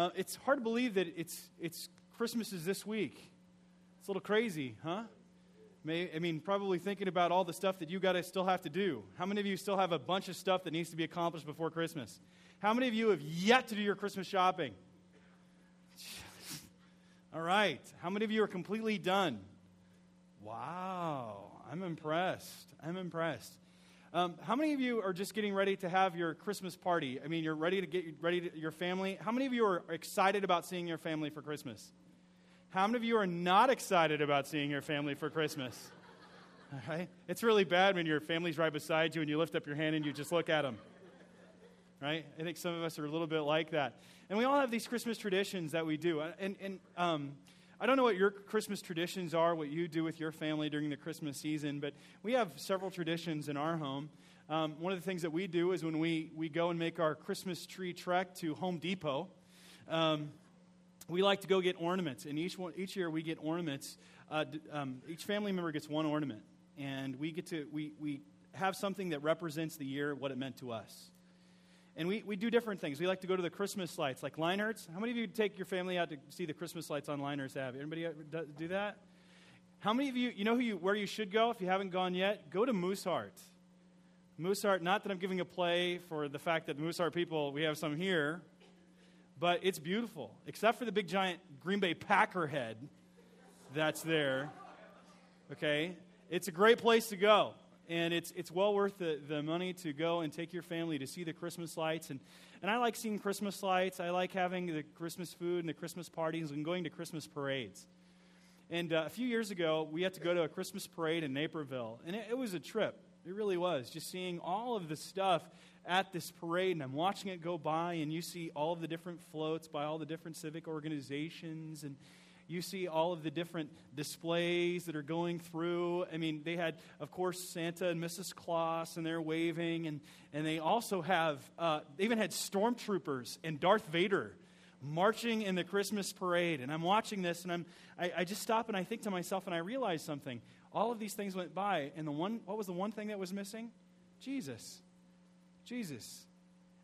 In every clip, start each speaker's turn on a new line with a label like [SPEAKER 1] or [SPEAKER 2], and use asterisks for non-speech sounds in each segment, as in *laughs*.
[SPEAKER 1] Uh, it's hard to believe that it's, it's Christmas is this week. It's a little crazy, huh? May, I mean, probably thinking about all the stuff that you got to still have to do. How many of you still have a bunch of stuff that needs to be accomplished before Christmas? How many of you have yet to do your Christmas shopping? *laughs* All right. How many of you are completely done? Wow. I'm impressed. I'm impressed. Um, how many of you are just getting ready to have your Christmas party? I mean, you're ready to get ready to, your family. How many of you are excited about seeing your family for Christmas? How many of you are not excited about seeing your family for Christmas? *laughs* All right? It's really bad when your family's right beside you and you lift up your hand and you just look at them. Right? I think some of us are a little bit like that. And we all have these Christmas traditions that we do. And, and um, I don't know what your Christmas traditions are, what you do with your family during the Christmas season, but we have several traditions in our home. Um, one of the things that we do is when we, we go and make our Christmas tree trek to Home Depot, um, we like to go get ornaments. And each, one, each year we get ornaments. Uh, um, each family member gets one ornament. And we get to, we, we have something that represents the year, what it meant to us. And we, we do different things. We like to go to the Christmas lights, like Linerts. How many of you take your family out to see the Christmas lights on Linerts Ave? Anybody uh, do that? How many of you, you know who you, where you should go if you haven't gone yet? Go to Mooseheart. Mooseheart, not that I'm giving a play for the fact that Mooseheart people, we have some here, but it's beautiful, except for the big giant Green Bay Packer head that's there. Okay? It's a great place to go and it's, it's well worth the, the money to go and take your family to see the Christmas lights. And, and I like seeing Christmas lights. I like having the Christmas food and the Christmas parties and going to Christmas parades. And uh, a few years ago, we had to go to a Christmas parade in Naperville, and it, it was a trip. It really was. Just seeing all of the stuff at this parade, and I'm watching it go by, and you see all of the different floats by all the different civic organizations, and you see all of the different displays that are going through. I mean, they had, of course, Santa and Mrs. Claus, and they're waving, and, and they also have, uh, they even had stormtroopers and Darth Vader marching in the Christmas parade. And I'm watching this, and I'm, I, I just stop and I think to myself, and I realize something. All of these things went by, and the one, what was the one thing that was missing? Jesus. Jesus.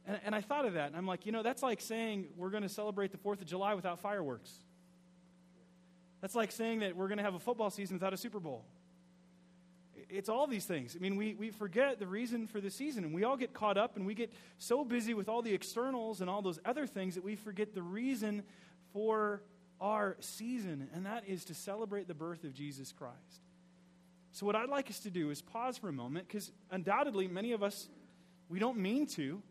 [SPEAKER 1] And, and I thought of that, and I'm like, you know, that's like saying we're going to celebrate the 4th of July without fireworks. That's like saying that we're going to have a football season without a Super Bowl. It's all these things. I mean, we, we forget the reason for the season, and we all get caught up and we get so busy with all the externals and all those other things that we forget the reason for our season, and that is to celebrate the birth of Jesus Christ. So, what I'd like us to do is pause for a moment, because undoubtedly, many of us, we don't mean to,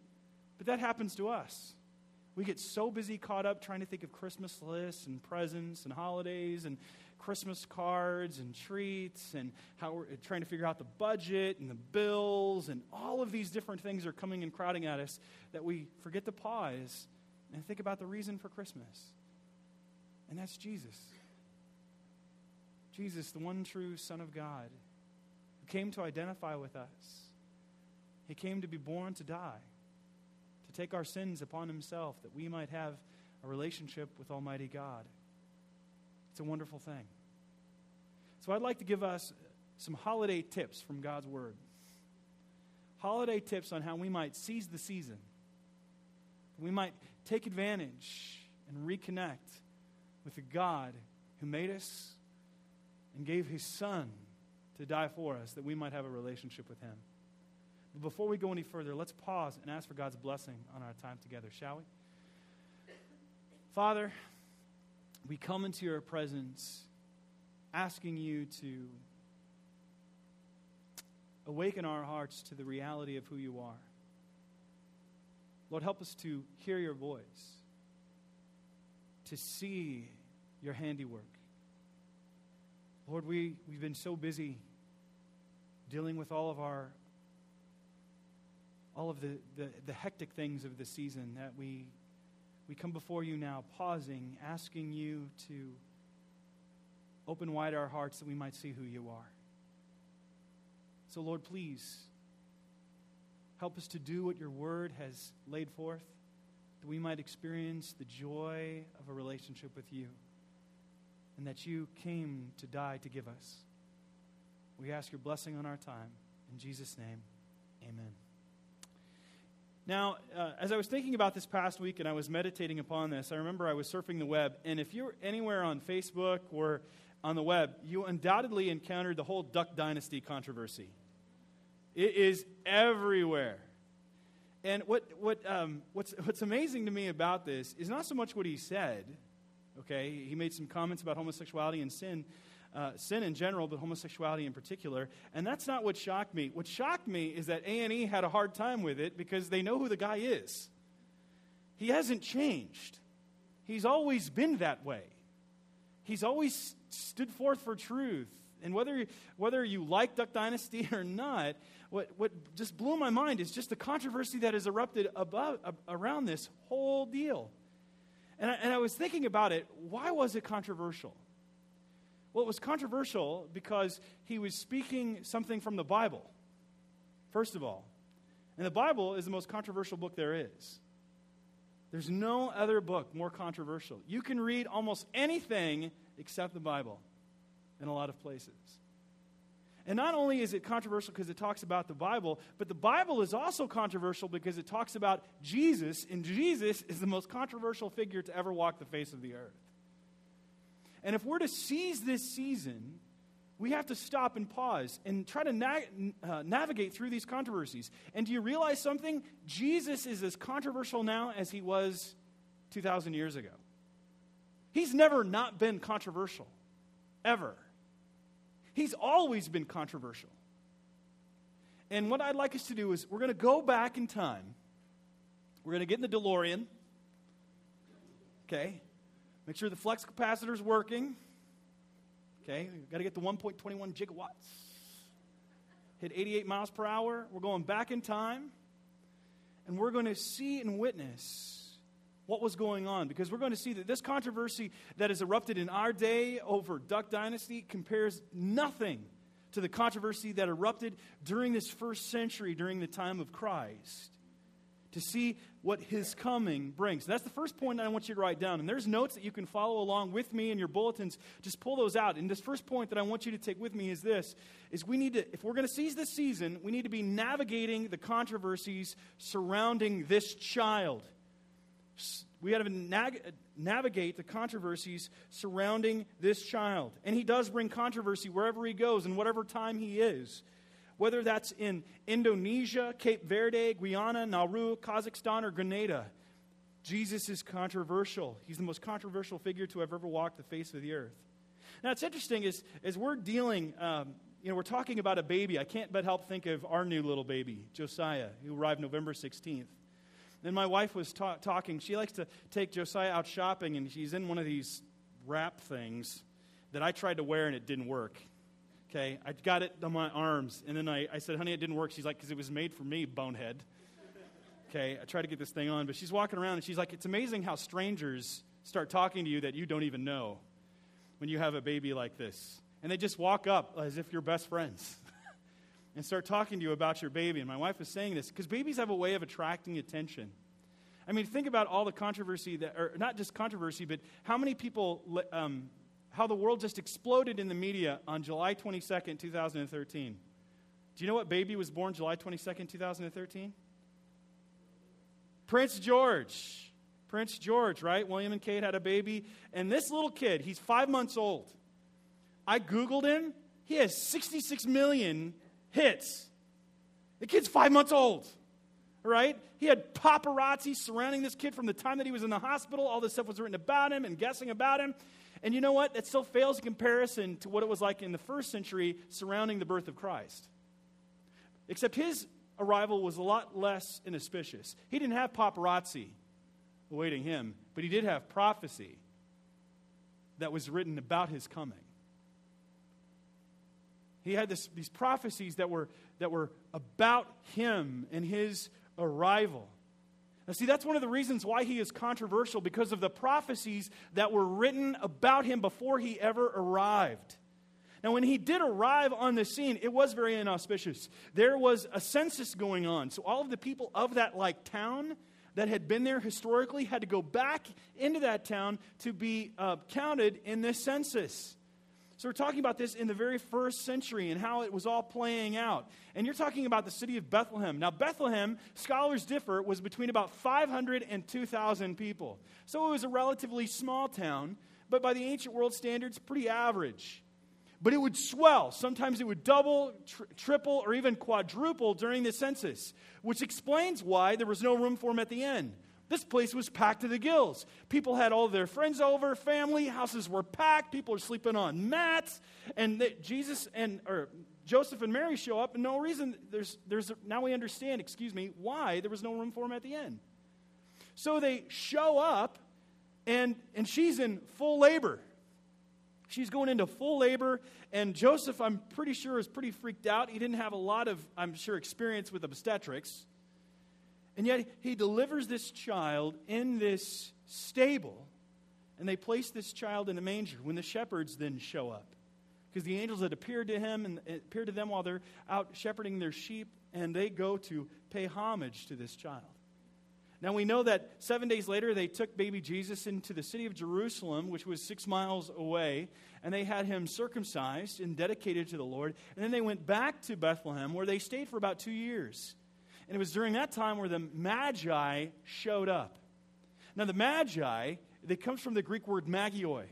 [SPEAKER 1] but that happens to us. We get so busy caught up trying to think of Christmas lists and presents and holidays and Christmas cards and treats and how we're uh, trying to figure out the budget and the bills and all of these different things are coming and crowding at us that we forget to pause and think about the reason for Christmas. And that's Jesus. Jesus, the one true Son of God, who came to identify with us. He came to be born to die take our sins upon himself that we might have a relationship with Almighty God. It's a wonderful thing. So I'd like to give us some holiday tips from God's Word. Holiday tips on how we might seize the season. We might take advantage and reconnect with the God who made us and gave his Son to die for us that we might have a relationship with him. But before we go any further, let's pause and ask for God's blessing on our time together, shall we? Father, we come into your presence asking you to awaken our hearts to the reality of who you are. Lord, help us to hear your voice, to see your handiwork. Lord, we, we've been so busy dealing with all of our all of the, the, the hectic things of the season that we, we come before you now, pausing, asking you to open wide our hearts that we might see who you are. So, Lord, please help us to do what your word has laid forth, that we might experience the joy of a relationship with you, and that you came to die to give us. We ask your blessing on our time. In Jesus' name, amen. Now, uh, as I was thinking about this past week and I was meditating upon this, I remember I was surfing the web, and if you're anywhere on Facebook or on the web, you undoubtedly encountered the whole Duck Dynasty controversy. It is everywhere. And what, what, um, what's, what's amazing to me about this is not so much what he said, okay? He made some comments about homosexuality and sin, uh, sin in general, but homosexuality in particular. And that's not what shocked me. What shocked me is that A&E had a hard time with it because they know who the guy is. He hasn't changed. He's always been that way. He's always stood forth for truth. And whether, whether you like Duck Dynasty *laughs* or not, what, what just blew my mind is just the controversy that has erupted above, around this whole deal. And I, and I was thinking about it. Why was it controversial? Well, it was controversial because he was speaking something from the Bible, first of all. And the Bible is the most controversial book there is. There's no other book more controversial. You can read almost anything except the Bible in a lot of places. And not only is it controversial because it talks about the Bible, but the Bible is also controversial because it talks about Jesus, and Jesus is the most controversial figure to ever walk the face of the earth. And if we're to seize this season, we have to stop and pause and try to na- uh, navigate through these controversies. And do you realize something? Jesus is as controversial now as he was 2,000 years ago. He's never not been controversial, ever. He's always been controversial. And what I'd like us to do is we're going to go back in time. We're going to get in the DeLorean. Okay? Make sure the flux capacitor is working. Okay, we've got to get the 1.21 gigawatts. Hit 88 miles per hour. We're going back in time. And we're going to see and witness what was going on because we're going to see that this controversy that has erupted in our day over Duck Dynasty compares nothing to the controversy that erupted during this first century, during the time of Christ to see what his coming brings. That's the first point that I want you to write down. And there's notes that you can follow along with me in your bulletins. Just pull those out. And this first point that I want you to take with me is this is we need to if we're going to seize this season, we need to be navigating the controversies surrounding this child. We got to nag- navigate the controversies surrounding this child. And he does bring controversy wherever he goes and whatever time he is whether that's in Indonesia, Cape Verde, Guyana, Nauru, Kazakhstan, or Grenada. Jesus is controversial. He's the most controversial figure to have ever walked the face of the earth. Now, it's interesting is as we're dealing, um, you know, we're talking about a baby. I can't but help think of our new little baby, Josiah, who arrived November 16th. Then my wife was ta- talking. She likes to take Josiah out shopping, and she's in one of these wrap things that I tried to wear, and it didn't work. Okay, I got it on my arms. And then I, I said, honey, it didn't work. She's like, because it was made for me, bonehead. Okay, I tried to get this thing on, but she's walking around and she's like, it's amazing how strangers start talking to you that you don't even know when you have a baby like this. And they just walk up as if you're best friends *laughs* and start talking to you about your baby. And my wife was saying this because babies have a way of attracting attention. I mean, think about all the controversy that, or not just controversy, but how many people um, how the world just exploded in the media on July 22nd, 2013. Do you know what baby was born July 22nd, 2013? Prince George. Prince George, right? William and Kate had a baby. And this little kid, he's five months old. I Googled him. He has 66 million hits. The kid's five months old, right? He had paparazzi surrounding this kid from the time that he was in the hospital. All this stuff was written about him and guessing about him. And you know what? It still fails in comparison to what it was like in the first century surrounding the birth of Christ. Except his arrival was a lot less inauspicious. He didn't have paparazzi awaiting him, but he did have prophecy that was written about his coming. He had this, these prophecies that were, that were about him and his arrival. Now, see, that's one of the reasons why he is controversial because of the prophecies that were written about him before he ever arrived. Now, when he did arrive on the scene, it was very inauspicious. There was a census going on. So, all of the people of that like town that had been there historically had to go back into that town to be uh, counted in this census. So we're talking about this in the very first century and how it was all playing out. And you're talking about the city of Bethlehem. Now, Bethlehem, scholars differ, was between about 500 and 2,000 people. So it was a relatively small town, but by the ancient world standards, pretty average. But it would swell. Sometimes it would double, tri- triple, or even quadruple during the census, which explains why there was no room for them at the end. This place was packed to the gills. People had all their friends over, family, houses were packed, people are sleeping on mats, and they, Jesus and or Joseph and Mary show up, and no reason there's there's now we understand, excuse me, why there was no room for them at the end. So they show up and and she's in full labor. She's going into full labor, and Joseph, I'm pretty sure, is pretty freaked out. He didn't have a lot of, I'm sure, experience with obstetrics. And yet he delivers this child in this stable, and they place this child in a manger when the shepherds then show up. Because the angels had appeared to him and eh, appeared to them while they're out shepherding their sheep, and they go to pay homage to this child. Now we know that seven days later they took baby Jesus into the city of Jerusalem, which was six miles away, and they had him circumcised and dedicated to the Lord. And then they went back to Bethlehem, where they stayed for about two years. And it was during that time where the Magi showed up. Now, the Magi, it comes from the Greek word magioi.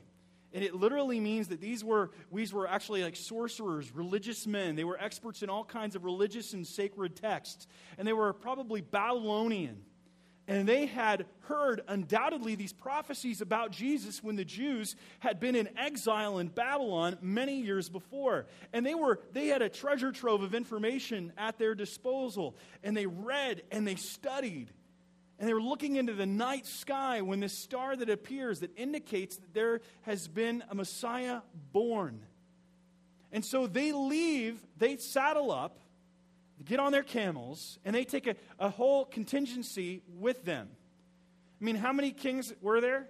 [SPEAKER 1] And it literally means that these were, these were actually like sorcerers, religious men. They were experts in all kinds of religious and sacred texts. And they were probably Babylonian. And they had heard undoubtedly these prophecies about Jesus when the Jews had been in exile in Babylon many years before. And they were they had a treasure trove of information at their disposal. And they read and they studied. And they were looking into the night sky when this star that appears that indicates that there has been a Messiah born. And so they leave, they saddle up, get on their camels, and they take a, a whole contingency with them. I mean, how many kings were there?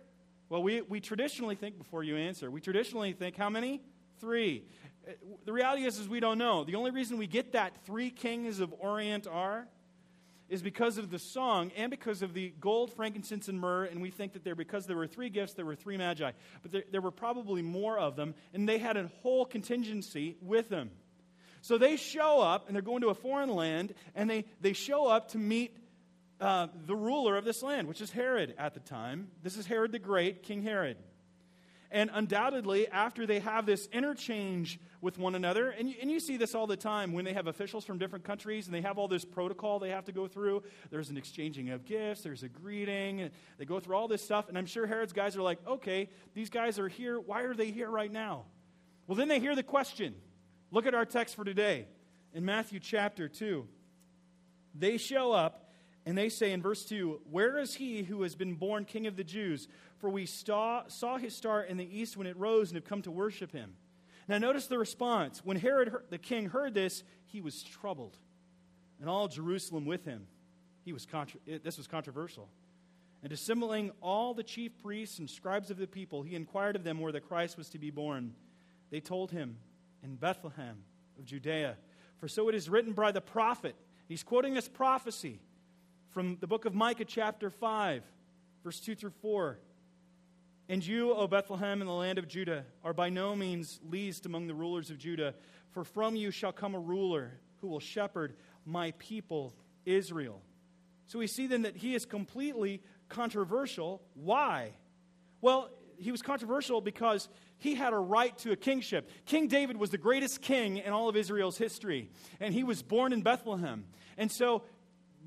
[SPEAKER 1] Well, we, we traditionally think, before you answer, we traditionally think how many? Three. The reality is, is we don't know. The only reason we get that three kings of Orient are is because of the song and because of the gold, frankincense, and myrrh. And we think that there, because there were three gifts, there were three magi. But there, there were probably more of them, and they had a whole contingency with them. So they show up, and they're going to a foreign land, and they, they show up to meet uh, the ruler of this land, which is Herod at the time. This is Herod the Great, King Herod. And undoubtedly, after they have this interchange with one another, and you, and you see this all the time when they have officials from different countries and they have all this protocol they have to go through. There's an exchanging of gifts, there's a greeting, they go through all this stuff. And I'm sure Herod's guys are like, okay, these guys are here. Why are they here right now? Well, then they hear the question Look at our text for today in Matthew chapter 2. They show up and they say in verse 2 Where is he who has been born king of the Jews? For we saw, saw his star in the east when it rose and have come to worship him. Now, notice the response. When Herod heard, the king heard this, he was troubled, and all Jerusalem with him. He was contra- this was controversial. And assembling all the chief priests and scribes of the people, he inquired of them where the Christ was to be born. They told him, in Bethlehem of Judea. For so it is written by the prophet. He's quoting this prophecy from the book of Micah, chapter 5, verse 2 through 4. And you, O Bethlehem, in the land of Judah, are by no means least among the rulers of Judah, for from you shall come a ruler who will shepherd my people Israel. So we see then that he is completely controversial. Why? Well, he was controversial because he had a right to a kingship. King David was the greatest king in all of Israel's history, and he was born in Bethlehem. And so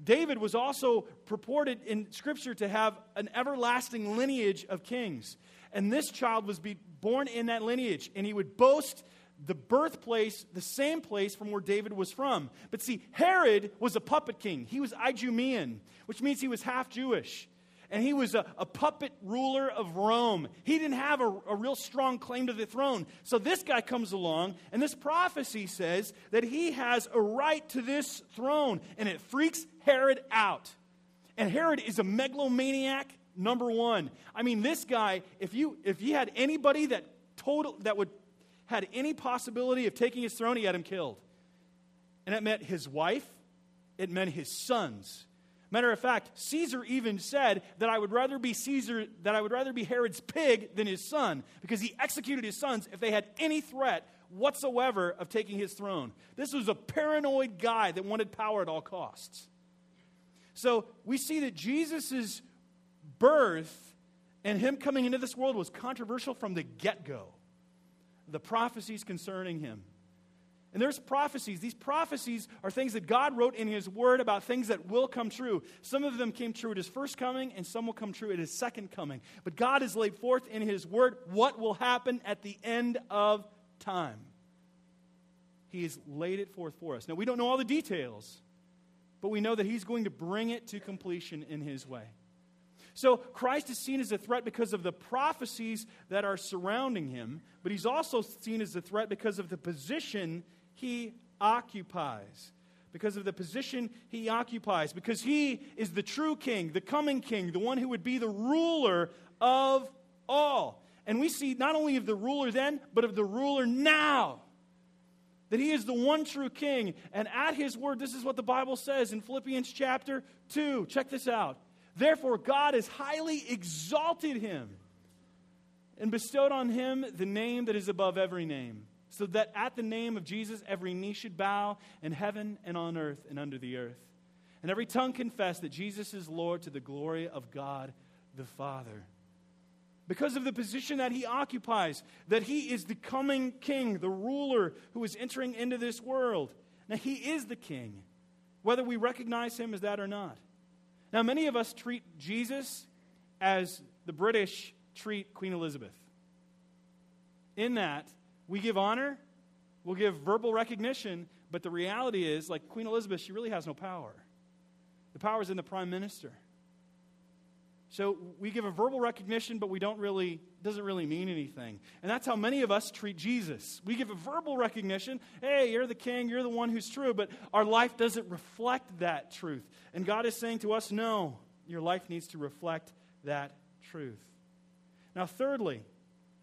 [SPEAKER 1] David was also purported in Scripture to have an everlasting lineage of kings. And this child was be born in that lineage, and he would boast the birthplace, the same place from where David was from. But see, Herod was a puppet king. He was Idumean, which means he was half Jewish and he was a, a, puppet ruler of Rome. He didn't have a, a real strong claim to the throne. So this guy comes along, and this prophecy says that he has a right to this throne, and it freaks Herod out. And Herod is a megalomaniac number one. I mean, this guy, if you if he had anybody that total that would had any possibility of taking his throne, he had him killed. And it meant his wife, it meant his sons, Matter of fact, Caesar even said that I would rather be Caesar, that I would rather be Herod's pig than his son, because he executed his sons if they had any threat whatsoever of taking his throne. This was a paranoid guy that wanted power at all costs. So we see that Jesus' birth and him coming into this world was controversial from the get go. The prophecies concerning him. And there's prophecies. These prophecies are things that God wrote in His Word about things that will come true. Some of them came true at His first coming, and some will come true at His second coming. But God has laid forth in His Word what will happen at the end of time. He has laid it forth for us. Now, we don't know all the details, but we know that He's going to bring it to completion in His way. So Christ is seen as a threat because of the prophecies that are surrounding him, but he's also seen as a threat because of the position he occupies. Because of the position he occupies. Because he is the true king, the coming king, the one who would be the ruler of all. And we see not only of the ruler then, but of the ruler now. That he is the one true king. And at his word, this is what the Bible says in Philippians chapter 2. Check this out. Therefore, God has highly exalted him and bestowed on him the name that is above every name so that at the name of Jesus every knee should bow in heaven and on earth and under the earth. And every tongue confess that Jesus is Lord to the glory of God the Father. Because of the position that he occupies, that he is the coming king, the ruler who is entering into this world. Now, he is the king, whether we recognize him as that or not. Now, many of us treat Jesus as the British treat Queen Elizabeth. In that, we give honor, we'll give verbal recognition, but the reality is, like Queen Elizabeth, she really has no power. The power is in the prime minister. So we give a verbal recognition, but we don't really doesn't really mean anything. And that's how many of us treat Jesus. We give a verbal recognition, hey, you're the king, you're the one who's true, but our life doesn't reflect that truth. And God is saying to us, no, your life needs to reflect that truth. Now, thirdly,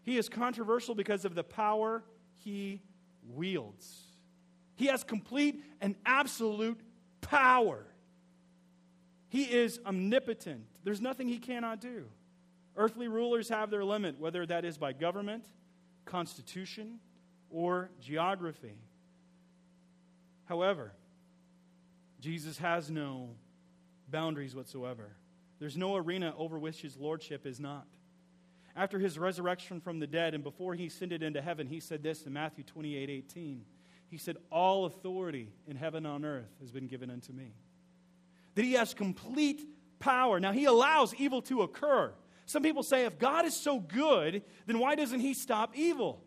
[SPEAKER 1] he is controversial because of the power he wields. He has complete and absolute power. He is omnipotent. There's nothing he cannot do. Earthly rulers have their limit, whether that is by government, constitution, or geography. However, Jesus has no boundaries whatsoever. There's no arena over which his lordship is not after his resurrection from the dead and before he ascended into heaven, he said this in Matthew 28 18. He said, All authority in heaven and on earth has been given unto me. That he has complete power. Now, he allows evil to occur. Some people say, if God is so good, then why doesn't he stop evil?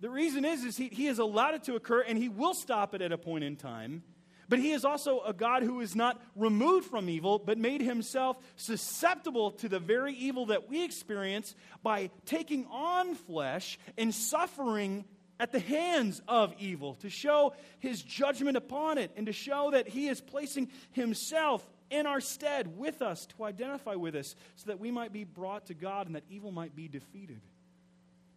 [SPEAKER 1] The reason is, is he, he has allowed it to occur and he will stop it at a point in time. But he is also a God who is not removed from evil, but made himself susceptible to the very evil that we experience by taking on flesh and suffering at the hands of evil to show his judgment upon it and to show that he is placing himself in our stead with us to identify with us so that we might be brought to God and that evil might be defeated.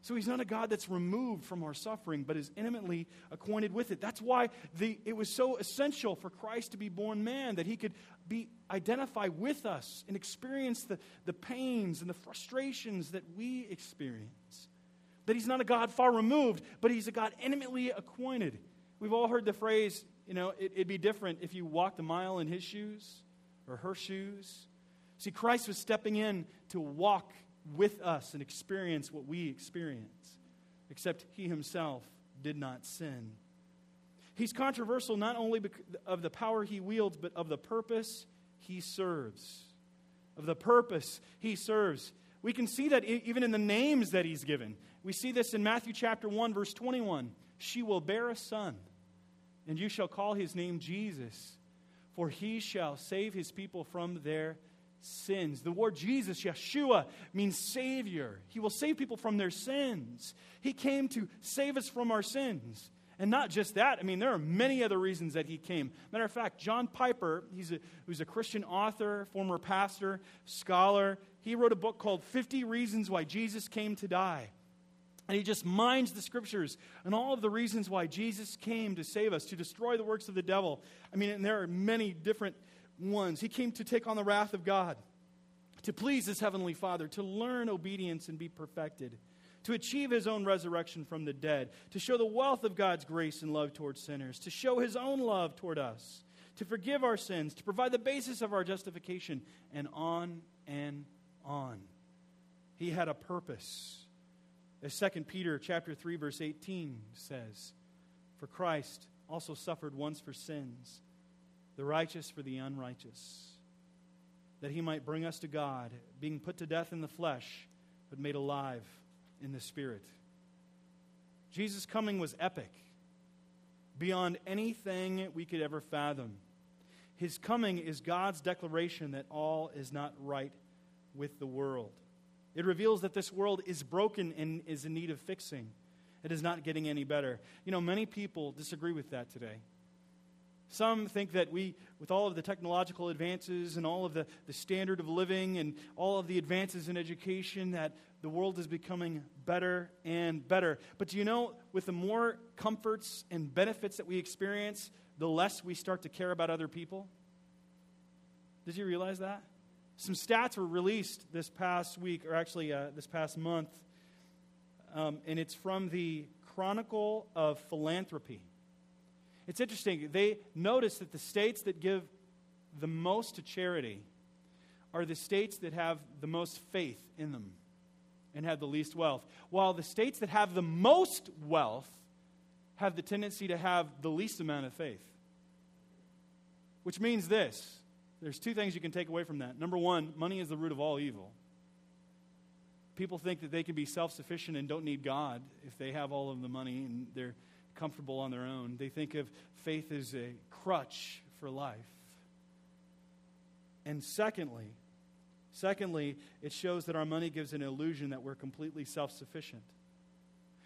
[SPEAKER 1] So he's not a God that's removed from our suffering, but is intimately acquainted with it. That's why the, it was so essential for Christ to be born man, that he could be identify with us and experience the, the pains and the frustrations that we experience. That he's not a God far removed, but he's a God intimately acquainted. We've all heard the phrase, you know, it, it'd be different if you walked a mile in his shoes or her shoes. See, Christ was stepping in to walk with us and experience what we experience, except he himself did not sin. He's controversial not only of the power he wields, but of the purpose he serves. Of the purpose he serves. We can see that even in the names that he's given. We see this in Matthew chapter 1, verse 21. She will bear a son, and you shall call his name Jesus, for he shall save his people from their sins. The word Jesus, Yeshua, means Savior. He will save people from their sins. He came to save us from our sins. And not just that, I mean, there are many other reasons that he came. Matter of fact, John Piper, he's a, who's a Christian author, former pastor, scholar, he wrote a book called 50 Reasons Why Jesus Came to Die. And he just mines the scriptures and all of the reasons why Jesus came to save us, to destroy the works of the devil. I mean, and there are many different ones. He came to take on the wrath of God, to please his heavenly Father, to learn obedience and be perfected, to achieve his own resurrection from the dead, to show the wealth of God's grace and love towards sinners, to show his own love toward us, to forgive our sins, to provide the basis of our justification, and on and on. He had a purpose. As 2 Peter chapter 3 verse 18 says, "For Christ also suffered once for sins, the righteous for the unrighteous, that he might bring us to God, being put to death in the flesh, but made alive in the spirit." Jesus' coming was epic, beyond anything we could ever fathom. His coming is God's declaration that all is not right with the world. It reveals that this world is broken and is in need of fixing. It is not getting any better. You know, many people disagree with that today. Some think that we, with all of the technological advances and all of the, the standard of living and all of the advances in education, that the world is becoming better and better. But do you know, with the more comforts and benefits that we experience, the less we start to care about other people? Did you realize that? Some stats were released this past week, or actually uh, this past month, um, and it's from the Chronicle of Philanthropy. It's interesting. They notice that the states that give the most to charity are the states that have the most faith in them and have the least wealth, while the states that have the most wealth have the tendency to have the least amount of faith. Which means this there's two things you can take away from that. Number one, money is the root of all evil. People think that they can be self sufficient and don't need God if they have all of the money and they're comfortable on their own. They think of faith as a crutch for life. And secondly, secondly, it shows that our money gives an illusion that we're completely self sufficient.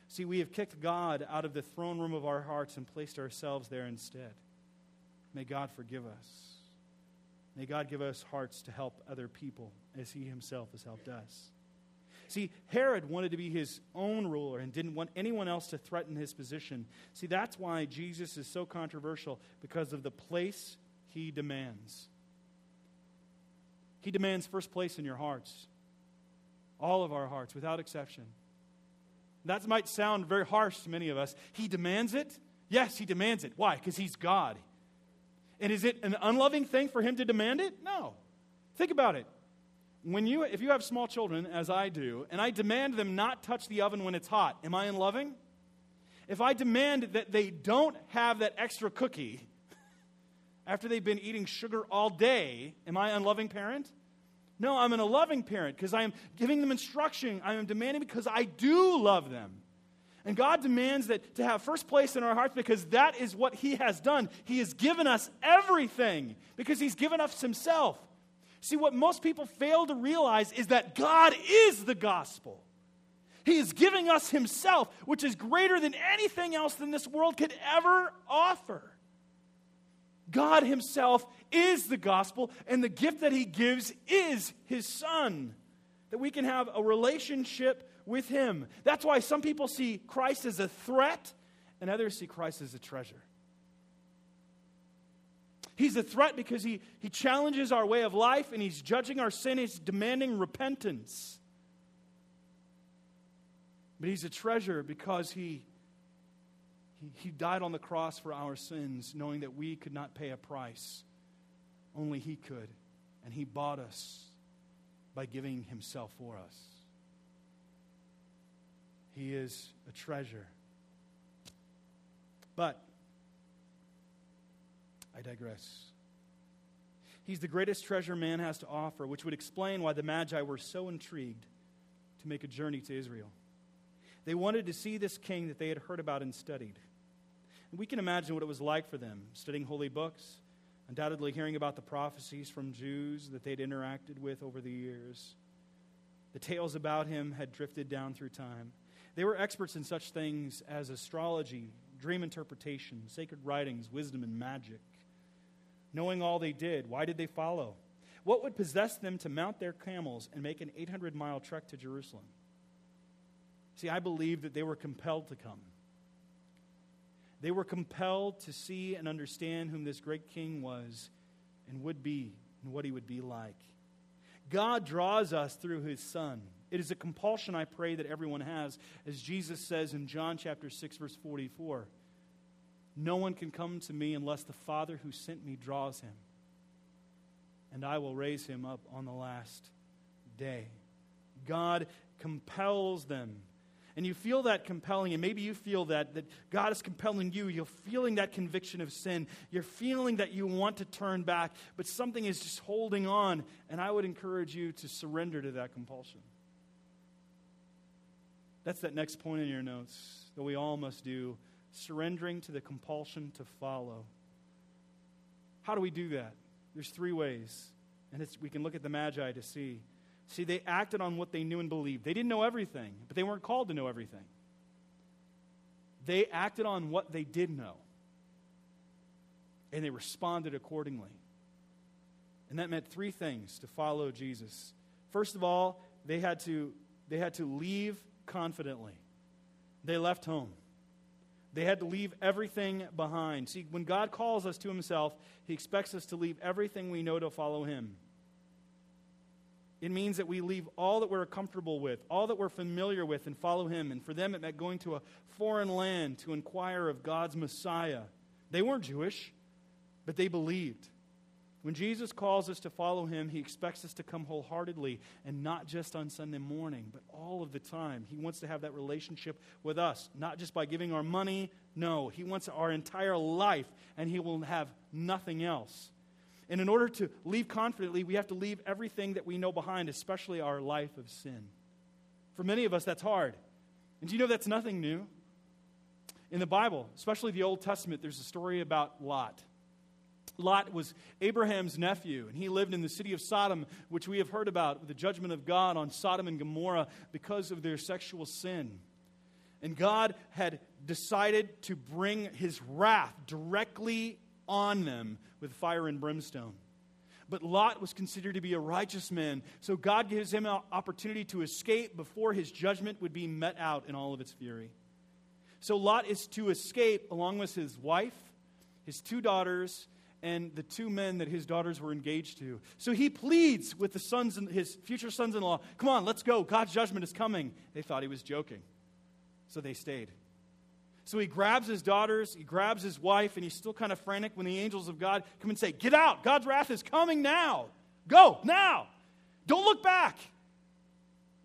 [SPEAKER 1] See, we have kicked God out of the throne room of our hearts and placed ourselves there instead. May God forgive us. May God give us hearts to help other people as he himself has helped us. See, Herod wanted to be his own ruler and didn't want anyone else to threaten his position. See, that's why Jesus is so controversial because of the place he demands. He demands first place in your hearts, all of our hearts, without exception. That might sound very harsh to many of us. He demands it? Yes, he demands it. Why? Because he's God. And is it an unloving thing for him to demand it? No. Think about it. When you, if you have small children, as I do, and I demand them not touch the oven when it's hot, am I unloving? If I demand that they don't have that extra cookie *laughs* after they've been eating sugar all day, am I unloving parent? No, I'm an loving parent because I am giving them instruction. I am demanding because I do love them. And God demands that to have first place in our hearts because that is what He has done. He has given us everything because He's given us Himself. See, what most people fail to realize is that God is the gospel. He is giving us Himself, which is greater than anything else than this world could ever offer. God Himself is the gospel, and the gift that He gives is His Son. That we can have a relationship with Him. That's why some people see Christ as a threat and others see Christ as a treasure. He's a threat because he, he challenges our way of life and he's judging our sin. He's demanding repentance. But he's a treasure because he, he, he died on the cross for our sins, knowing that we could not pay a price. Only he could. And he bought us by giving himself for us. He is a treasure. But I digress. He's the greatest treasure man has to offer, which would explain why the Magi were so intrigued to make a journey to Israel. They wanted to see this king that they had heard about and studied. And we can imagine what it was like for them studying holy books, undoubtedly hearing about the prophecies from Jews that they'd interacted with over the years. The tales about him had drifted down through time. They were experts in such things as astrology, dream interpretation, sacred writings, wisdom, and magic. Knowing all they did, why did they follow? What would possess them to mount their camels and make an 800 mile trek to Jerusalem? See, I believe that they were compelled to come. They were compelled to see and understand whom this great king was and would be and what he would be like. God draws us through his Son. It is a compulsion, I pray, that everyone has, as Jesus says in John chapter 6, verse 44. No one can come to me unless the Father who sent me draws him, and I will raise him up on the last day. God compels them and you feel that compelling, and maybe you feel that, that God is compelling you. You're feeling that conviction of sin. You're feeling that you want to turn back, but something is just holding on. And I would encourage you to surrender to that compulsion. That's that next point in your notes that we all must do surrendering to the compulsion to follow. How do we do that? There's three ways. And we can look at the Magi to see. See, they acted on what they knew and believed. They didn't know everything, but they weren't called to know everything. They acted on what they did know, and they responded accordingly. And that meant three things to follow Jesus. First of all, they had to, they had to leave confidently. They left home. They had to leave everything behind. See, when God calls us to Himself, He expects us to leave everything we know to follow Him. It means that we leave all that we're comfortable with, all that we're familiar with, and follow Him. And for them, it meant going to a foreign land to inquire of God's Messiah. They weren't Jewish, but they believed. When Jesus calls us to follow Him, He expects us to come wholeheartedly and not just on Sunday morning, but all of the time. He wants to have that relationship with us, not just by giving our money. No, He wants our entire life, and He will have nothing else. And in order to leave confidently, we have to leave everything that we know behind, especially our life of sin. For many of us, that's hard. And do you know that's nothing new? In the Bible, especially the Old Testament, there's a story about Lot. Lot was Abraham's nephew, and he lived in the city of Sodom, which we have heard about, the judgment of God on Sodom and Gomorrah because of their sexual sin. And God had decided to bring his wrath directly on them with fire and brimstone. But Lot was considered to be a righteous man, so God gives him an opportunity to escape before his judgment would be met out in all of its fury. So Lot is to escape along with his wife, his two daughters, and the two men that his daughters were engaged to. So he pleads with the sons and his future sons-in-law, "Come on, let's go. God's judgment is coming." They thought he was joking. So they stayed. So he grabs his daughters, he grabs his wife, and he's still kind of frantic when the angels of God come and say, Get out! God's wrath is coming now! Go, now! Don't look back!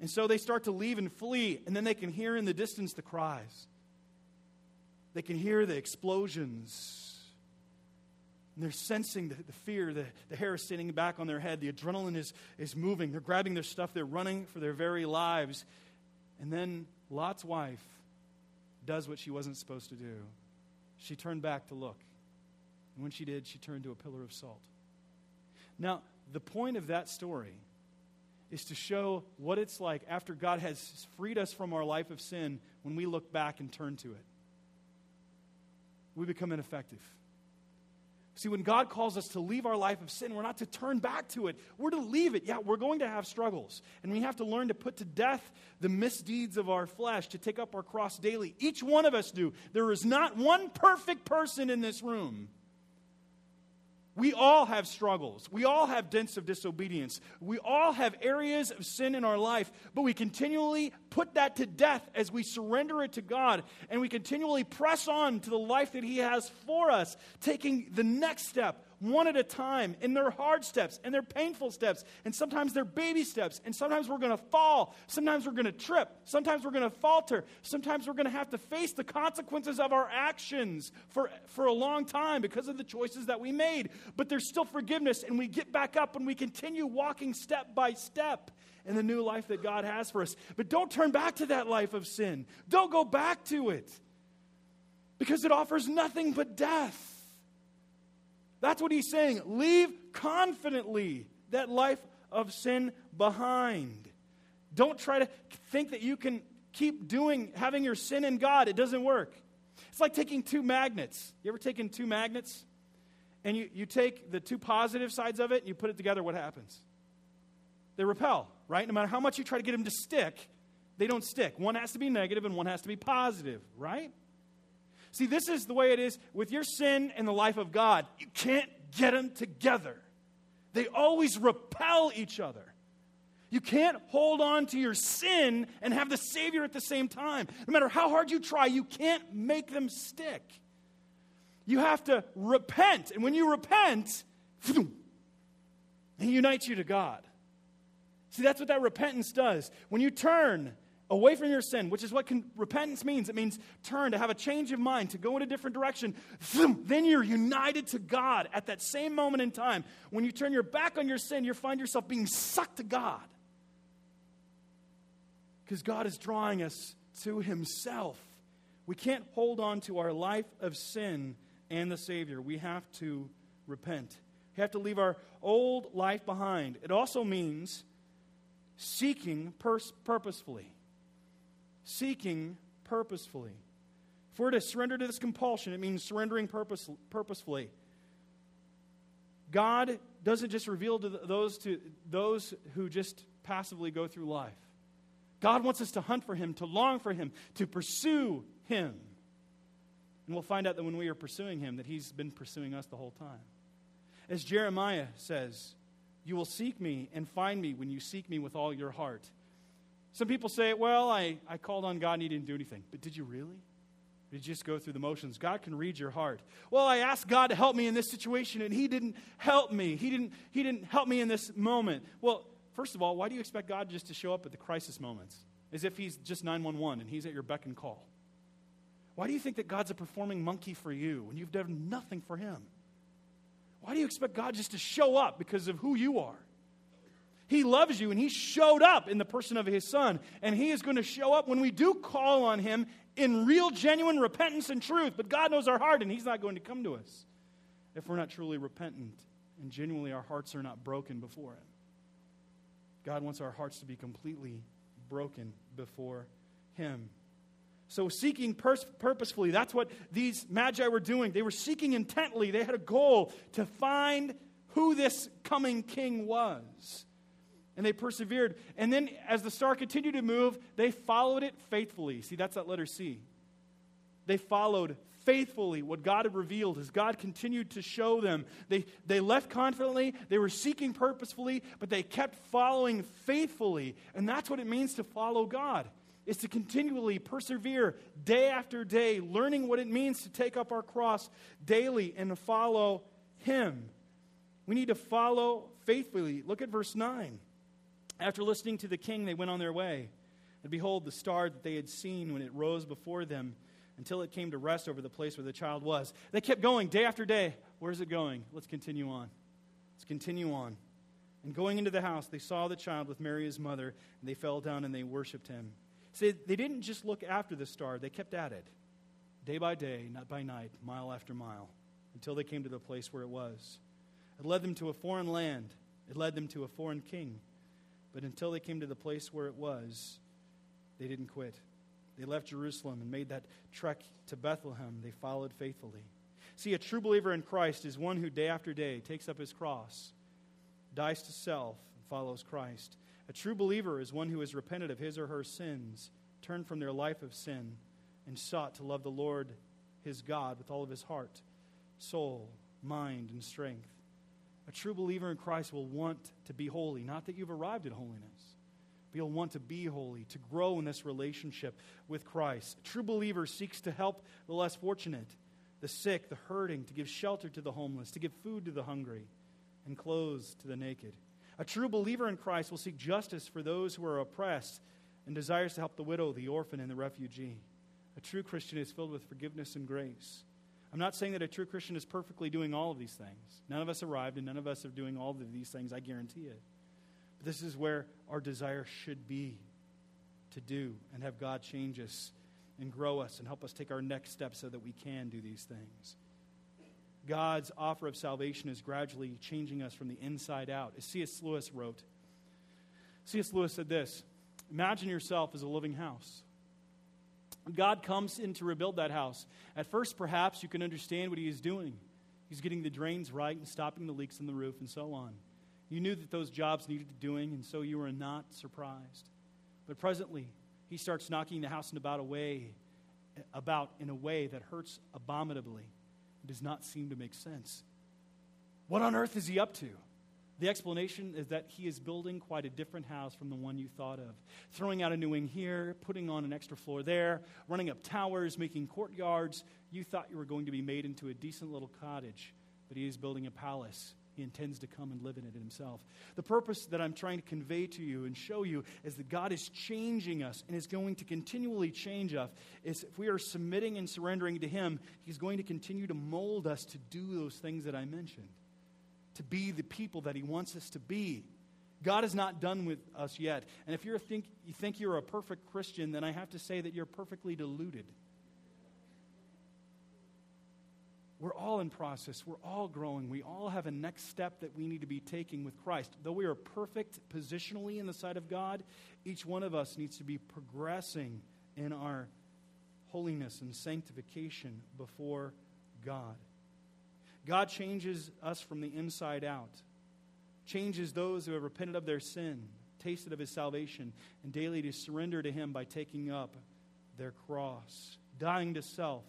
[SPEAKER 1] And so they start to leave and flee, and then they can hear in the distance the cries. They can hear the explosions. And they're sensing the, the fear. The, the hair is standing back on their head. The adrenaline is, is moving. They're grabbing their stuff. They're running for their very lives. And then Lot's wife does what she wasn't supposed to do. She turned back to look. And when she did, she turned to a pillar of salt. Now, the point of that story is to show what it's like after God has freed us from our life of sin when we look back and turn to it. We become ineffective. See, when God calls us to leave our life of sin, we're not to turn back to it. We're to leave it. Yeah, we're going to have struggles. And we have to learn to put to death the misdeeds of our flesh, to take up our cross daily. Each one of us do. There is not one perfect person in this room. We all have struggles. We all have dents of disobedience. We all have areas of sin in our life, but we continually put that to death as we surrender it to God and we continually press on to the life that He has for us, taking the next step one at a time, and they're hard steps, and they're painful steps, and sometimes they're baby steps, and sometimes we're going to fall, sometimes we're going to trip, sometimes we're going to falter, sometimes we're going to have to face the consequences of our actions for, for a long time because of the choices that we made. But there's still forgiveness, and we get back up and we continue walking step by step in the new life that God has for us. But don't turn back to that life of sin, don't go back to it because it offers nothing but death. That's what he's saying. Leave confidently that life of sin behind. Don't try to think that you can keep doing, having your sin in God. It doesn't work. It's like taking two magnets. You ever taken two magnets? And you, you take the two positive sides of it and you put it together, what happens? They repel, right? No matter how much you try to get them to stick, they don't stick. One has to be negative and one has to be positive, right? See, this is the way it is with your sin and the life of God. You can't get them together. they always repel each other. You can't hold on to your sin and have the Savior at the same time. No matter how hard you try, you can't make them stick. You have to repent. And when you repent, He unites you to God. See, that's what that repentance does. When you turn away from your sin, which is what can, repentance means. It means turn, to have a change of mind, to go in a different direction. Then you're united to God at that same moment in time. When you turn your back on your sin, you find yourself being sucked to God. Because God is drawing us to Himself. We can't hold on to our life of sin and the Savior. We have to repent. We have to leave our old life behind. It also means seeking pers- purposefully seeking purposefully. If we're to surrender to this compulsion, it means surrendering purpose, purposefully. God doesn't just reveal to those, to those who just passively go through life. God wants us to hunt for Him, to long for Him, to pursue Him. And we'll find out that when we are pursuing Him, that He's been pursuing us the whole time. As Jeremiah says, You will seek me and find me when you seek me with all your heart. Some people say, well, I, I called on God and he didn't do anything. But did you really? Did you just go through the motions? God can read your heart. Well, I asked God to help me in this situation and he didn't help me. He didn't, he didn't help me in this moment. Well, first of all, why do you expect God just to show up at the crisis moments? As if he's just 911 and he's at your beck and call. Why do you think that God's a performing monkey for you when you've done nothing for him? Why do you expect God just to show up because of who you are? He loves you, and He showed up in the person of His Son. And He is going to show up when we do call on Him in real, genuine repentance and truth. But God knows our heart, and He's not going to come to us if we're not truly repentant and genuinely our hearts are not broken before Him. God wants our hearts to be completely broken before Him. So, seeking purposefully, that's what these magi were doing. They were seeking intently. They had a goal to find who this coming king was and they persevered. And then, as the star continued to move, they followed it faithfully. See, that's that letter C. They followed faithfully what God had revealed as God continued to show them. They, they left confidently, they were seeking purposefully, but they kept following faithfully. And that's what it means to follow God. Is to continually persevere day after day, learning what it means to take up our cross daily and to follow Him. We need to follow faithfully. Look at verse 9. After listening to the king, they went on their way. And behold, the star that they had seen when it rose before them until it came to rest over the place where the child was. They kept going day after day. Where's it going? Let's continue on. Let's continue on. And going into the house, they saw the child with Mary, his mother, and they fell down and they worshiped him. See, they didn't just look after the star, they kept at it, day by day, not by night, mile after mile, until they came to the place where it was. It led them to a foreign land, it led them to a foreign king. But until they came to the place where it was, they didn't quit. They left Jerusalem and made that trek to Bethlehem. They followed faithfully. See, a true believer in Christ is one who day after day takes up his cross, dies to self, and follows Christ. A true believer is one who has repented of his or her sins, turned from their life of sin, and sought to love the Lord his God with all of his heart, soul, mind, and strength. A true believer in Christ will want to be holy. Not that you've arrived at holiness, but you'll want to be holy, to grow in this relationship with Christ. A true believer seeks to help the less fortunate, the sick, the hurting, to give shelter to the homeless, to give food to the hungry, and clothes to the naked. A true believer in Christ will seek justice for those who are oppressed and desires to help the widow, the orphan, and the refugee. A true Christian is filled with forgiveness and grace. I'm not saying that a true Christian is perfectly doing all of these things. None of us arrived, and none of us are doing all of these things, I guarantee it. But this is where our desire should be to do and have God change us and grow us and help us take our next step so that we can do these things. God's offer of salvation is gradually changing us from the inside out. As C.S. Lewis wrote, C.S. Lewis said this Imagine yourself as a living house. God comes in to rebuild that house. At first, perhaps you can understand what he is doing. He's getting the drains right and stopping the leaks in the roof and so on. You knew that those jobs needed doing, and so you were not surprised. But presently, he starts knocking the house in about a way, about in a way that hurts abominably. It does not seem to make sense. What on earth is he up to? The explanation is that he is building quite a different house from the one you thought of. Throwing out a new wing here, putting on an extra floor there, running up towers, making courtyards. You thought you were going to be made into a decent little cottage, but he is building a palace. He intends to come and live in it himself. The purpose that I'm trying to convey to you and show you is that God is changing us and is going to continually change us. Is if we are submitting and surrendering to Him, He's going to continue to mold us to do those things that I mentioned to be the people that He wants us to be. God is not done with us yet. And if you think, you think you're a perfect Christian, then I have to say that you're perfectly deluded. We're all in process. We're all growing. We all have a next step that we need to be taking with Christ. Though we are perfect positionally in the sight of God, each one of us needs to be progressing in our holiness and sanctification before God. God changes us from the inside out, changes those who have repented of their sin, tasted of his salvation, and daily to surrender to him by taking up their cross, dying to self,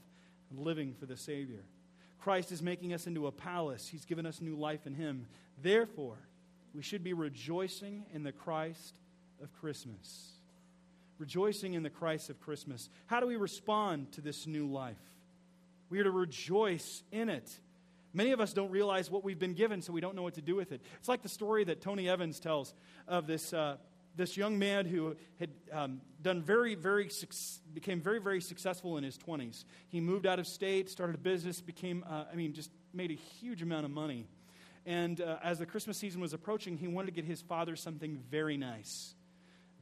[SPEAKER 1] and living for the Savior. Christ is making us into a palace. He's given us new life in him. Therefore, we should be rejoicing in the Christ of Christmas. Rejoicing in the Christ of Christmas. How do we respond to this new life? We are to rejoice in it. Many of us don't realize what we've been given, so we don't know what to do with it. It's like the story that Tony Evans tells of this, uh, this young man who had um, done very, very, became very, very successful in his 20s. He moved out of state, started a business, became, uh, I mean, just made a huge amount of money. And uh, as the Christmas season was approaching, he wanted to get his father something very nice,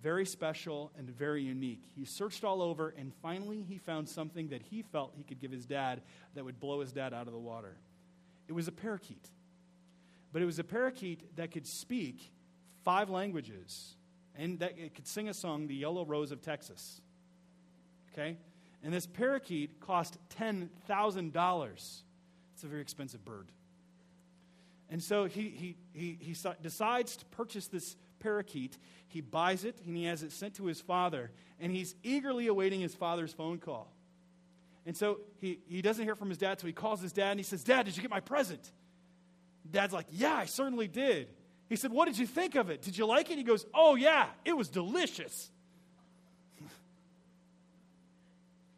[SPEAKER 1] very special, and very unique. He searched all over, and finally he found something that he felt he could give his dad that would blow his dad out of the water. It was a parakeet. But it was a parakeet that could speak five languages and that it could sing a song, The Yellow Rose of Texas. Okay? And this parakeet cost $10,000. It's a very expensive bird. And so he, he, he, he decides to purchase this parakeet. He buys it and he has it sent to his father. And he's eagerly awaiting his father's phone call. And so he, he doesn't hear from his dad, so he calls his dad and he says, Dad, did you get my present? Dad's like, Yeah, I certainly did. He said, What did you think of it? Did you like it? He goes, Oh, yeah, it was delicious. *laughs*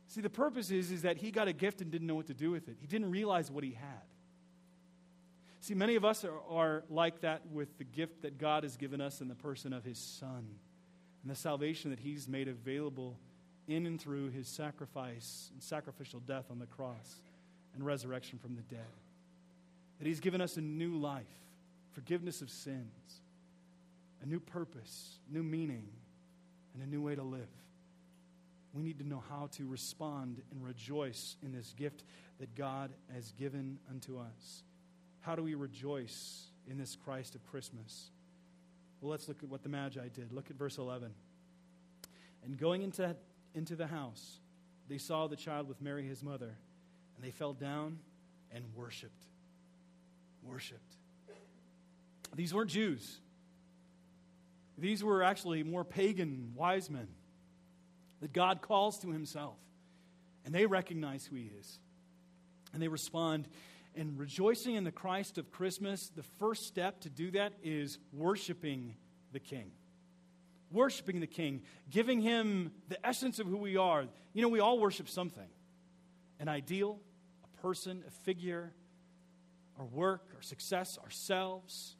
[SPEAKER 1] See, the purpose is, is that he got a gift and didn't know what to do with it. He didn't realize what he had. See, many of us are, are like that with the gift that God has given us in the person of his Son and the salvation that he's made available in and through his sacrifice and sacrificial death on the cross and resurrection from the dead. That he's given us a new life, forgiveness of sins, a new purpose, new meaning, and a new way to live. We need to know how to respond and rejoice in this gift that God has given unto us. How do we rejoice in this Christ of Christmas? Well, let's look at what the Magi did. Look at verse 11. And going into into the house, they saw the child with Mary, his mother, and they fell down and worshiped. Worshiped. These weren't Jews. These were actually more pagan wise men that God calls to himself. And they recognize who he is. And they respond. And rejoicing in the Christ of Christmas, the first step to do that is worshiping the King worshiping the King, giving him the essence of who we are. You know, we all worship something an ideal, a person, a figure, our work, our success, ourselves.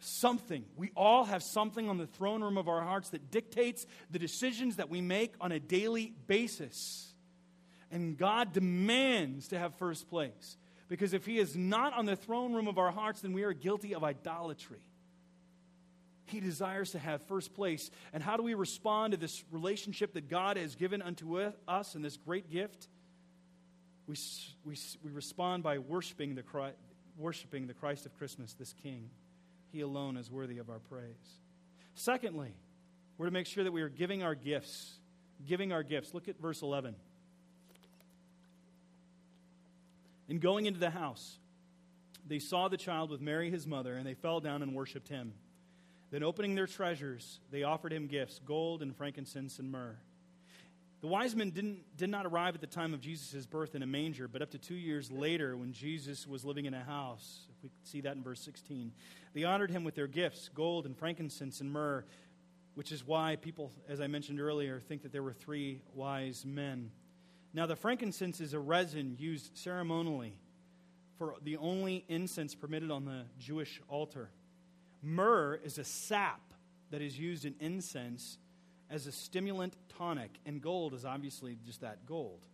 [SPEAKER 1] Something. We all have something on the throne room of our hearts that dictates the decisions that we make on a daily basis. And God demands to have first place. Because if He is not on the throne room of our hearts, then we are guilty of idolatry. He desires to have first place. And how do we respond to this relationship that God has given unto us and this great gift? We, we, we respond by worshiping the, Christ, worshiping the Christ of Christmas, this King. He alone is worthy of our praise. Secondly, we're to make sure that we are giving our gifts. Giving our gifts. Look at verse 11. In going into the house, they saw the child with Mary, his mother, and they fell down and worshiped him. Then, opening their treasures, they offered him gifts gold and frankincense and myrrh. The wise men didn't, did not arrive at the time of Jesus' birth in a manger, but up to two years later when Jesus was living in a house. If we see that in verse 16. They honored him with their gifts gold and frankincense and myrrh, which is why people, as I mentioned earlier, think that there were three wise men. Now, the frankincense is a resin used ceremonially for the only incense permitted on the Jewish altar. Myrrh is a sap that is used in incense as a stimulant tonic, and gold is obviously just that gold.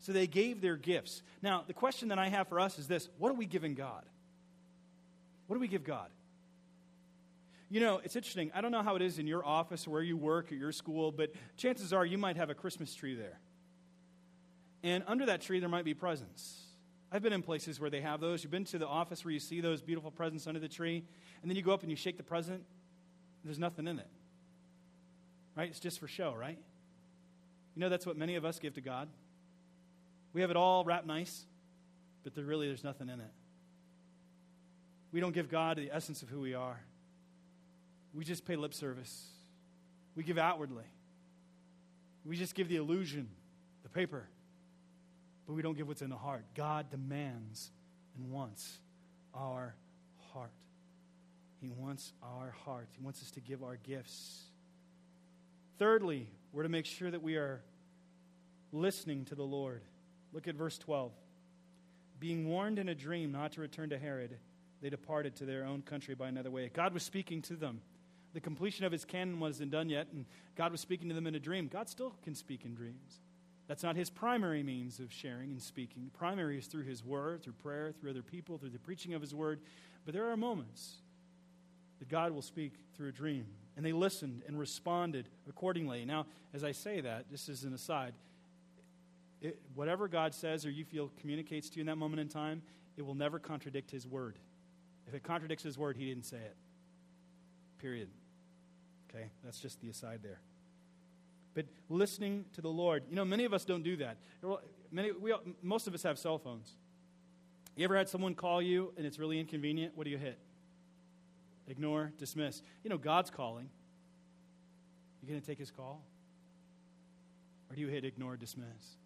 [SPEAKER 1] So they gave their gifts. Now, the question that I have for us is this what are we giving God? What do we give God? You know, it's interesting. I don't know how it is in your office where you work or your school, but chances are you might have a Christmas tree there. And under that tree, there might be presents. I've been in places where they have those. You've been to the office where you see those beautiful presents under the tree, and then you go up and you shake the present, there's nothing in it. Right? It's just for show, right? You know, that's what many of us give to God. We have it all wrapped nice, but there really there's nothing in it. We don't give God the essence of who we are. We just pay lip service. We give outwardly. We just give the illusion, the paper, but we don't give what's in the heart. God demands and wants our heart. He wants our heart. He wants us to give our gifts. Thirdly, we're to make sure that we are listening to the Lord. Look at verse 12. Being warned in a dream not to return to Herod, they departed to their own country by another way. God was speaking to them. The completion of his canon wasn't done yet, and God was speaking to them in a dream. God still can speak in dreams. That's not his primary means of sharing and speaking. Primary is through his word, through prayer, through other people, through the preaching of his word. But there are moments that God will speak through a dream. And they listened and responded accordingly. Now, as I say that, just as an aside, it, whatever God says or you feel communicates to you in that moment in time, it will never contradict his word. If it contradicts his word, he didn't say it. Period. Okay? That's just the aside there but listening to the Lord. You know, many of us don't do that. Many, we, most of us have cell phones. You ever had someone call you and it's really inconvenient? What do you hit? Ignore, dismiss. You know, God's calling. You going to take his call? Or do you hit ignore, dismiss?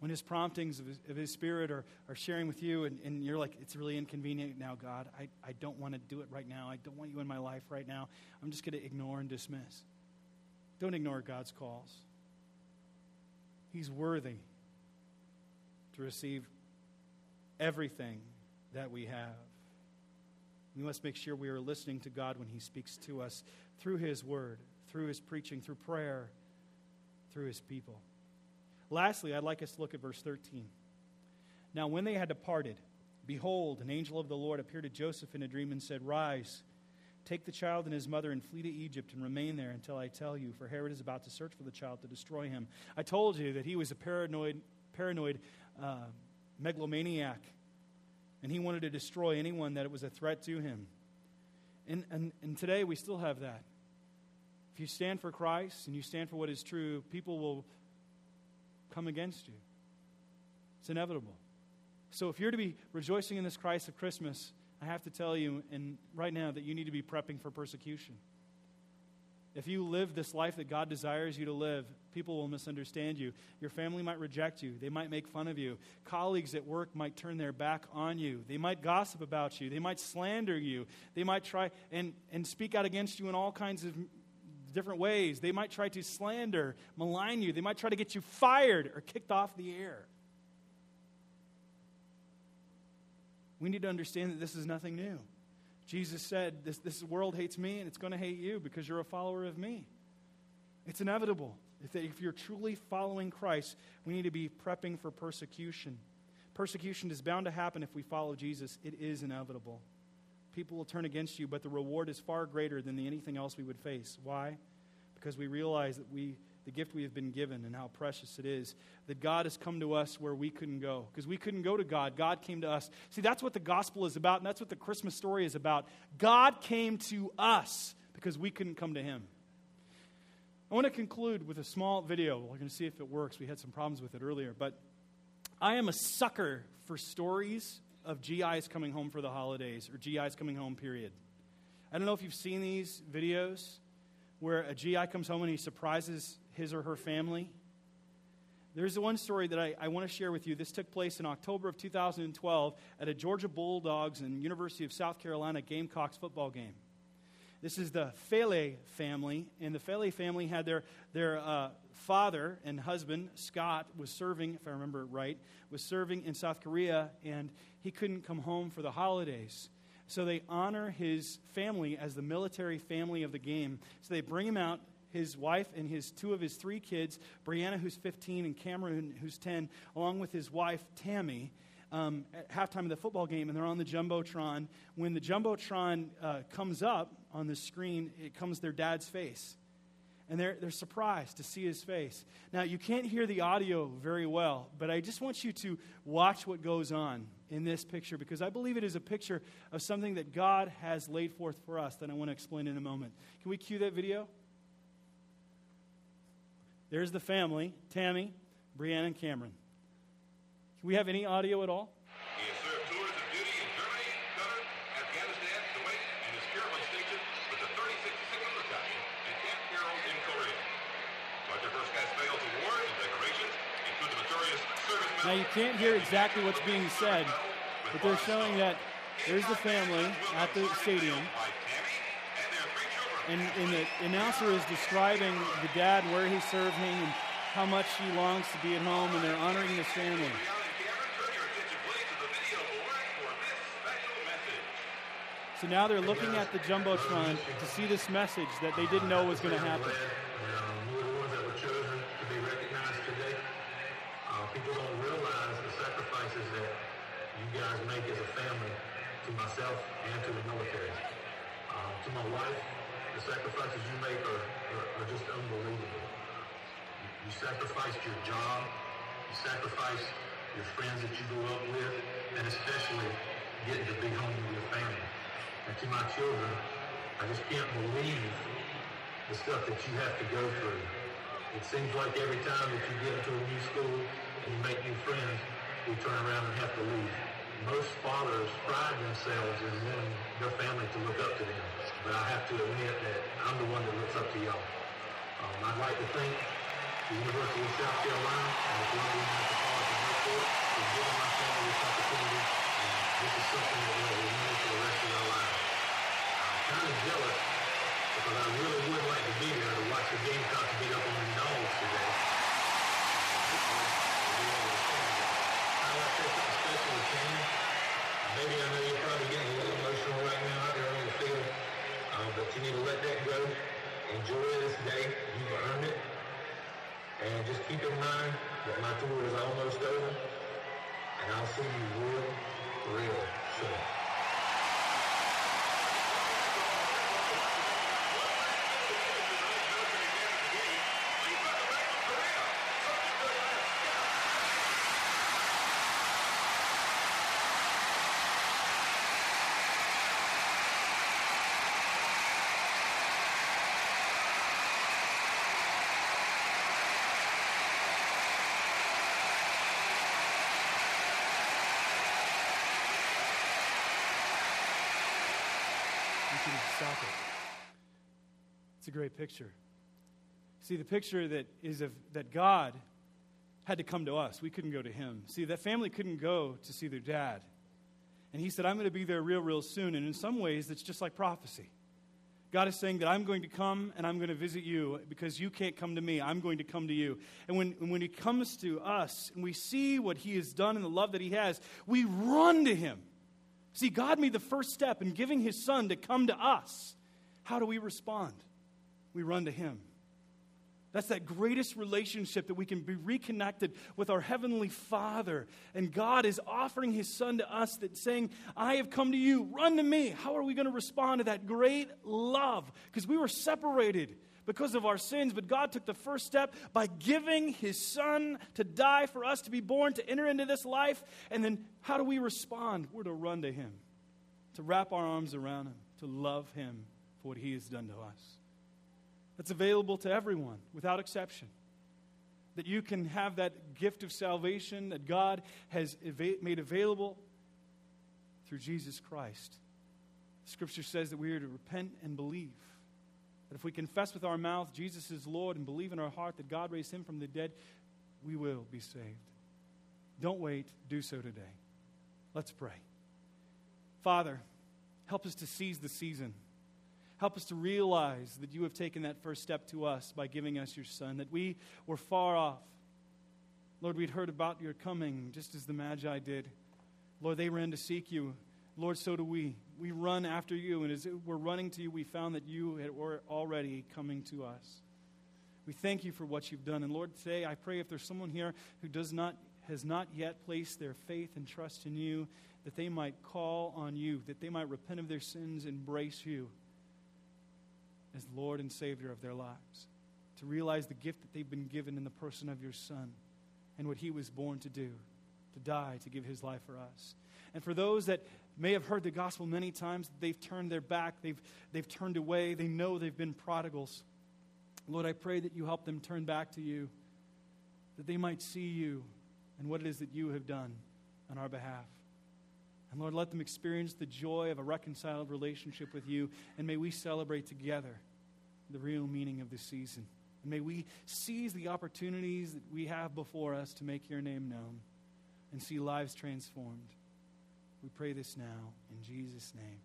[SPEAKER 1] When his promptings of his, of his spirit are, are sharing with you and, and you're like, it's really inconvenient now, God. I, I don't want to do it right now. I don't want you in my life right now. I'm just going to ignore and dismiss. Don't ignore God's calls. He's worthy to receive everything that we have. We must make sure we are listening to God when He speaks to us through His Word, through His preaching, through prayer, through His people. Lastly, I'd like us to look at verse 13. Now, when they had departed, behold, an angel of the Lord appeared to Joseph in a dream and said, Rise Take the child and his mother and flee to Egypt and remain there until I tell you, for Herod is about to search for the child to destroy him. I told you that he was a paranoid, paranoid uh, megalomaniac, and he wanted to destroy anyone that it was a threat to him. And, and, and today we still have that. If you stand for Christ and you stand for what is true, people will come against you. It's inevitable. So if you're to be rejoicing in this Christ of Christmas, I have to tell you and right now that you need to be prepping for persecution. If you live this life that God desires you to live, people will misunderstand you. Your family might reject you. They might make fun of you. Colleagues at work might turn their back on you. They might gossip about you. They might slander you. They might try and, and speak out against you in all kinds of different ways. They might try to slander, malign you. They might try to get you fired or kicked off the air. We need to understand that this is nothing new. Jesus said, This, this world hates me and it's going to hate you because you're a follower of me. It's inevitable. If, if you're truly following Christ, we need to be prepping for persecution. Persecution is bound to happen if we follow Jesus, it is inevitable. People will turn against you, but the reward is far greater than anything else we would face. Why? Because we realize that we the gift we have been given and how precious it is that God has come to us where we couldn't go. Because we couldn't go to God, God came to us. See, that's what the gospel is about, and that's what the Christmas story is about. God came to us because we couldn't come to Him. I want to conclude with a small video. We're going to see if it works. We had some problems with it earlier, but I am a sucker for stories of GIs coming home for the holidays or GIs coming home, period. I don't know if you've seen these videos where a GI comes home and he surprises his or her family There's one story that I, I want to share with you. This took place in October of 2012 at a Georgia Bulldogs and University of South Carolina Gamecocks football game. This is the Fele family, and the Fele family had their, their uh, father and husband, Scott, was serving, if I remember right, was serving in South Korea, and he couldn't come home for the holidays. So they honor his family as the military family of the game. So they bring him out, his wife and his two of his three kids, Brianna, who's 15, and Cameron, who's 10, along with his wife, Tammy. Um, at halftime of the football game, and they're on the Jumbotron. When the Jumbotron uh, comes up on the screen, it comes their dad's face and they're, they're surprised to see his face. Now, you can't hear the audio very well, but I just want you to watch what goes on in this picture because I believe it is a picture of something that God has laid forth for us that I want to explain in a moment. Can we cue that video? There's the family Tammy, Brianna, and Cameron. Can we have any audio at all? Now, you can't hear exactly what's being said, but they're showing that there's the family at the stadium. And, and the announcer is describing the dad, where he's serving, and how much he longs to be at home, and they're honoring the family. So now they're looking at the Jumbotron to see this message that they didn't know was going to happen.
[SPEAKER 2] People don't realize the sacrifices that you guys make as a family to myself and to the military. Um, to my wife, the sacrifices you make are, are, are just unbelievable. You, you sacrificed your job, you sacrificed your friends that you grew up with, and especially getting to be home with your family. And to my children, I just can't believe the stuff that you have to go through. It seems like every time that you get into a new school and you make new friends, we turn around and have to leave most fathers pride themselves in wanting their family to look up to them. But I have to admit that I'm the one that looks up to y'all. Um, I'd like to thank the University of South Carolina and the Columbia Metropolitan Airport for giving my family this opportunity. And this is something that we'll remember for the rest of our lives. I'm kind of jealous because I really would like to be there to watch the Gamecocks beat up on the Dogs today. I'd like to something special to Maybe I know you're probably getting a little emotional right now out there on the field, uh, but you need to let that go. Enjoy this day. You've earned it. And just keep in mind that my tour is almost over, and I'll see you real, real soon.
[SPEAKER 1] It. It's a great picture. See, the picture that is of that God had to come to us. We couldn't go to him. See, that family couldn't go to see their dad. And he said, I'm going to be there real, real soon. And in some ways, it's just like prophecy. God is saying that I'm going to come and I'm going to visit you because you can't come to me. I'm going to come to you. And when, when he comes to us and we see what he has done and the love that he has, we run to him. See, God made the first step in giving his son to come to us. How do we respond? We run to him. That's that greatest relationship that we can be reconnected with our Heavenly Father. And God is offering His Son to us that saying, I have come to you, run to me. How are we going to respond to that great love? Because we were separated because of our sins, but God took the first step by giving His Son to die for us, to be born, to enter into this life. And then how do we respond? We're to run to Him, to wrap our arms around Him, to love Him for what He has done to us. That's available to everyone without exception. That you can have that gift of salvation that God has made available through Jesus Christ. Scripture says that we are to repent and believe. That if we confess with our mouth Jesus is Lord and believe in our heart that God raised him from the dead, we will be saved. Don't wait, do so today. Let's pray. Father, help us to seize the season. Help us to realize that you have taken that first step to us by giving us your Son, that we were far off. Lord, we'd heard about your coming just as the Magi did. Lord, they ran to seek you. Lord, so do we. We run after you, and as we're running to you, we found that you were already coming to us. We thank you for what you've done. And Lord, today I pray if there's someone here who does not has not yet placed their faith and trust in you, that they might call on you, that they might repent of their sins, embrace you as Lord and Savior of their lives, to realize the gift that they've been given in the person of your Son and what he was born to do, to die, to give his life for us. And for those that may have heard the gospel many times, they've turned their back, they've, they've turned away, they know they've been prodigals. Lord, I pray that you help them turn back to you, that they might see you and what it is that you have done on our behalf. And Lord, let them experience the joy of a reconciled relationship with you, and may we celebrate together the real meaning of this season. And may we seize the opportunities that we have before us to make your name known and see lives transformed. We pray this now in Jesus' name.